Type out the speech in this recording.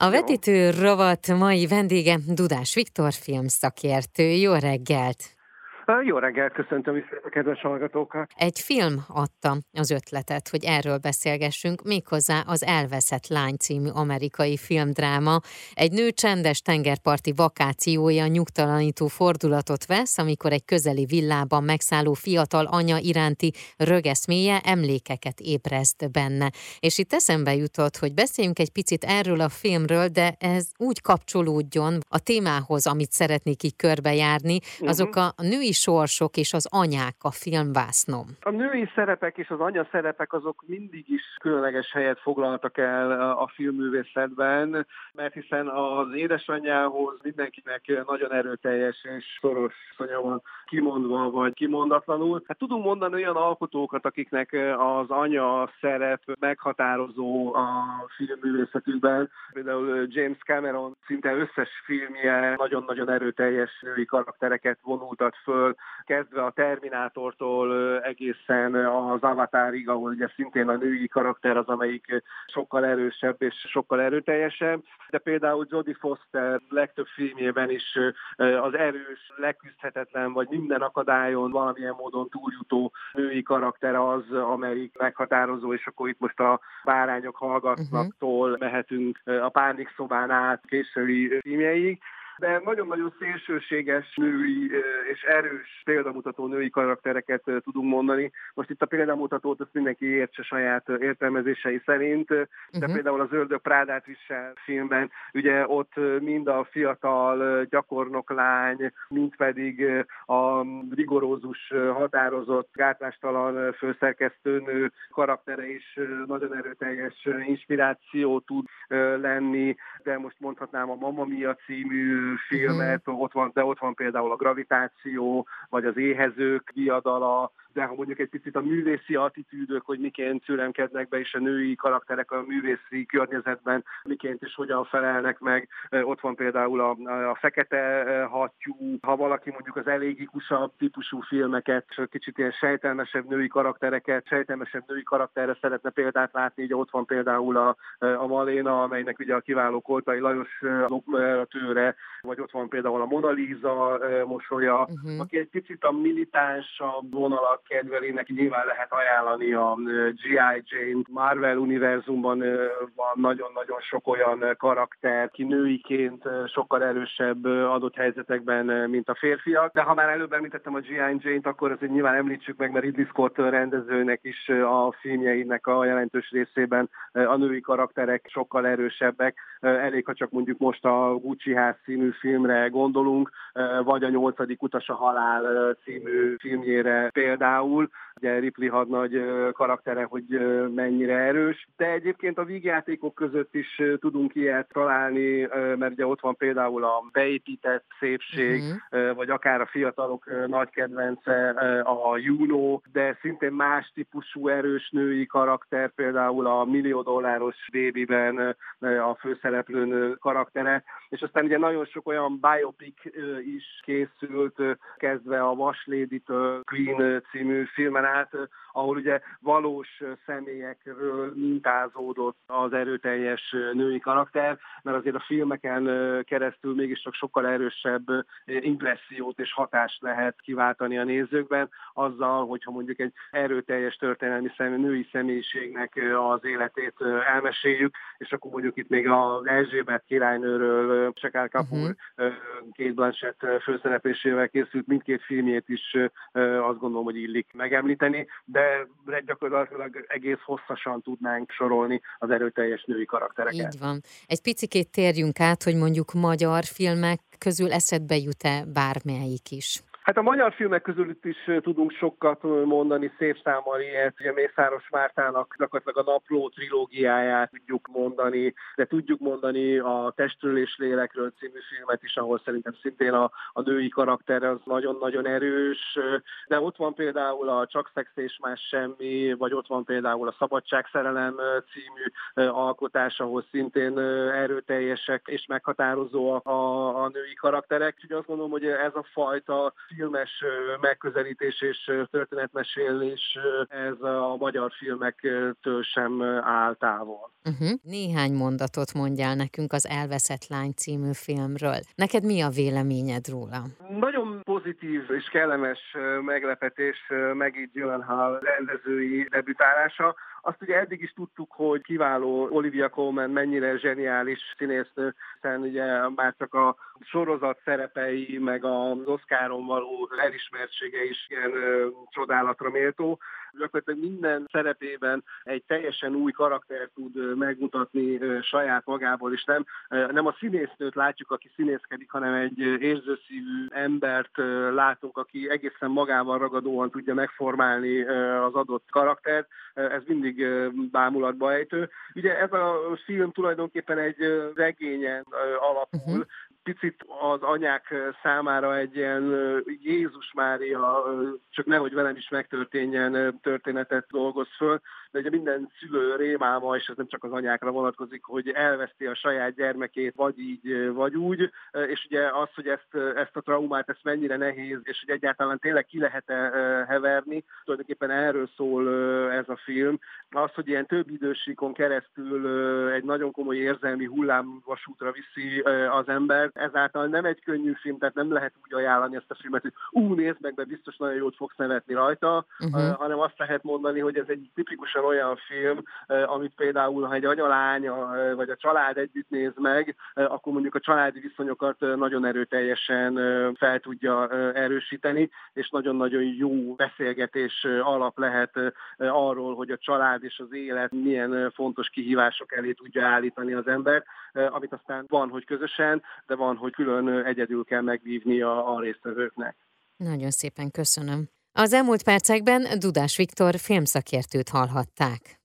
A vetítő rovat mai vendége Dudás Viktor filmszakértő. Jó reggelt! Jó reggelt, köszöntöm is a kedves hallgatókat. Egy film adta az ötletet, hogy erről beszélgessünk, méghozzá az Elveszett lány című amerikai filmdráma. Egy nő csendes tengerparti vakációja nyugtalanító fordulatot vesz, amikor egy közeli villában megszálló fiatal anya iránti rögeszméje emlékeket ébreszt benne. És itt eszembe jutott, hogy beszéljünk egy picit erről a filmről, de ez úgy kapcsolódjon a témához, amit szeretnék így körbejárni, azok mhm. a női sorsok és az anyák a filmvásznom? A női szerepek és az anya szerepek azok mindig is különleges helyet foglaltak el a filmművészetben, mert hiszen az édesanyjához mindenkinek nagyon erőteljes és szoros szonya van kimondva vagy kimondatlanul. Hát tudunk mondani olyan alkotókat, akiknek az anya szerep meghatározó a filmművészetükben. Például James Cameron szinte összes filmje nagyon-nagyon erőteljes női karaktereket vonultat föl, kezdve a Terminátortól egészen az Avatárig, ahol ugye szintén a női karakter az, amelyik sokkal erősebb és sokkal erőteljesebb, de például Jodie Foster legtöbb filmjében is az erős, leküzdhetetlen, vagy minden akadályon valamilyen módon túljutó női karakter az, amelyik meghatározó, és akkor itt most a bárányok hallgatnaktól uh-huh. mehetünk a pánik szobán át késői filmjeig de nagyon-nagyon szélsőséges női és erős példamutató női karaktereket tudunk mondani. Most itt a példamutatót azt mindenki értse saját értelmezései szerint, de uh-huh. például az Ördög Prádát visel filmben, ugye ott mind a fiatal gyakornok lány, mind pedig a rigorózus, határozott, gátlástalan főszerkesztőnő karaktere is nagyon erőteljes inspiráció tud lenni, de most mondhatnám a Mamma Mia című filmet, uh-huh. ott van, de ott van például a gravitáció, vagy az éhezők diadala, de ha mondjuk egy picit a művészi attitűdök, hogy miként szüremkednek be, és a női karakterek a művészi környezetben miként és hogyan felelnek meg. Ott van például a, a fekete hattyú, ha valaki mondjuk az elégikusabb típusú filmeket, kicsit ilyen sejtelmesebb női karaktereket, sejtelmesebb női karakterre szeretne példát látni, ugye ott van például a, a Maléna, amelynek ugye a kiváló Koltai Lajos tőre, vagy ott van például a Mona Lisa mosolya, uh-huh. aki egy picit a militánsabb vonalat kedveli, neki nyilván lehet ajánlani a G.I. Jane. Marvel univerzumban van nagyon-nagyon sok olyan karakter, ki nőiként sokkal erősebb adott helyzetekben, mint a férfiak. De ha már előbb említettem a G.I. Jane-t, akkor azért nyilván említsük meg, mert Ridley Scott rendezőnek is a filmjeinek a jelentős részében a női karakterek sokkal erősebbek. Elég, ha csak mondjuk most a Gucci ház című filmre gondolunk, vagy a nyolcadik utas a halál című filmjére például. Ugye Ripley hadnagy karaktere, hogy mennyire erős, de egyébként a vígjátékok között is tudunk ilyet találni, mert ugye ott van például a beépített szépség, uh-huh. vagy akár a fiatalok nagy kedvence a Juno, de szintén más típusú erős női karakter, például a millió dolláros babyben a főszereplőnő karaktere, és aztán ugye nagyon sok olyan biopic is készült, kezdve a Vasléditől Queen című filmen át, ahol ugye valós személyekről mintázódott az erőteljes női karakter, mert azért a filmeken keresztül mégiscsak sokkal erősebb impressziót és hatást lehet kiváltani a nézőkben, azzal, hogyha mondjuk egy erőteljes történelmi személy, női személyiségnek az életét elmeséljük, és akkor mondjuk itt még az Erzsébet királynőről, Sekár Kapur, uh-huh. Kate Blanchett főszereplésével készült mindkét filmjét is azt gondolom, hogy illik megemlíteni, de gyakorlatilag egész hosszasan tudnánk sorolni az erőteljes női karaktereket. Így van. Egy picit térjünk át, hogy mondjuk magyar filmek közül eszedbe jut-e bármelyik is? Hát a magyar filmek közül itt is tudunk sokat mondani, szép számmal ilyet. Ugye Mészáros Mártának gyakorlatilag a Napló trilógiáját tudjuk mondani, de tudjuk mondani a Testről és Lélekről című filmet is, ahol szerintem szintén a, a női karakter az nagyon-nagyon erős. De ott van például a Csak szex és más semmi, vagy ott van például a Szabadságszerelem című alkotás, ahol szintén erőteljesek és meghatározóak a, a női karakterek. Úgyhogy azt gondolom, hogy ez a fajta filmes megközelítés és történetmesélés ez a magyar filmektől sem áll távol. Uh-huh. Néhány mondatot mondjál nekünk az Elveszett lány című filmről. Neked mi a véleményed róla? Nagyon pozitív és kellemes meglepetés Maggie Gyllenhaal rendezői debütálása. Azt ugye eddig is tudtuk, hogy kiváló Olivia Colman mennyire zseniális színésznő, hiszen ugye már csak a sorozat szerepei, meg az Oscaron való elismertsége is ilyen ö, csodálatra méltó. Gyakorlatilag minden szerepében egy teljesen új karakter tud megmutatni saját magából, és nem, nem a színésznőt látjuk, aki színészkedik, hanem egy érzőszívű embert látunk, aki egészen magával ragadóan tudja megformálni az adott karaktert. Ez mindig bámulatba ejtő. Ugye ez a film tulajdonképpen egy regényen alapul, uh-huh picit az anyák számára egy ilyen Jézus Mária, csak nehogy velem is megtörténjen történetet dolgoz föl, de ugye minden szülő rémáma, és ez nem csak az anyákra vonatkozik, hogy elveszti a saját gyermekét, vagy így, vagy úgy, és ugye az, hogy ezt, ezt a traumát, ezt mennyire nehéz, és hogy egyáltalán tényleg ki lehet-e heverni, tulajdonképpen erről szól ez a film. Az, hogy ilyen több idősíkon keresztül egy nagyon komoly érzelmi hullámvasútra viszi az ember, ezáltal nem egy könnyű film, tehát nem lehet úgy ajánlani ezt a filmet, hogy ú, nézd meg, mert biztos nagyon jót fogsz nevetni rajta, uh-huh. hanem azt lehet mondani, hogy ez egy tipikusan olyan film, amit például, ha egy anyalány vagy a család együtt néz meg, akkor mondjuk a családi viszonyokat nagyon erőteljesen fel tudja erősíteni, és nagyon-nagyon jó beszélgetés alap lehet arról, hogy a család és az élet milyen fontos kihívások elé tudja állítani az ember, amit aztán van, hogy közösen, de van, hogy külön egyedül kell megvívni a, a résztvevőknek. Nagyon szépen köszönöm. Az elmúlt percekben Dudás Viktor filmszakértőt hallhatták.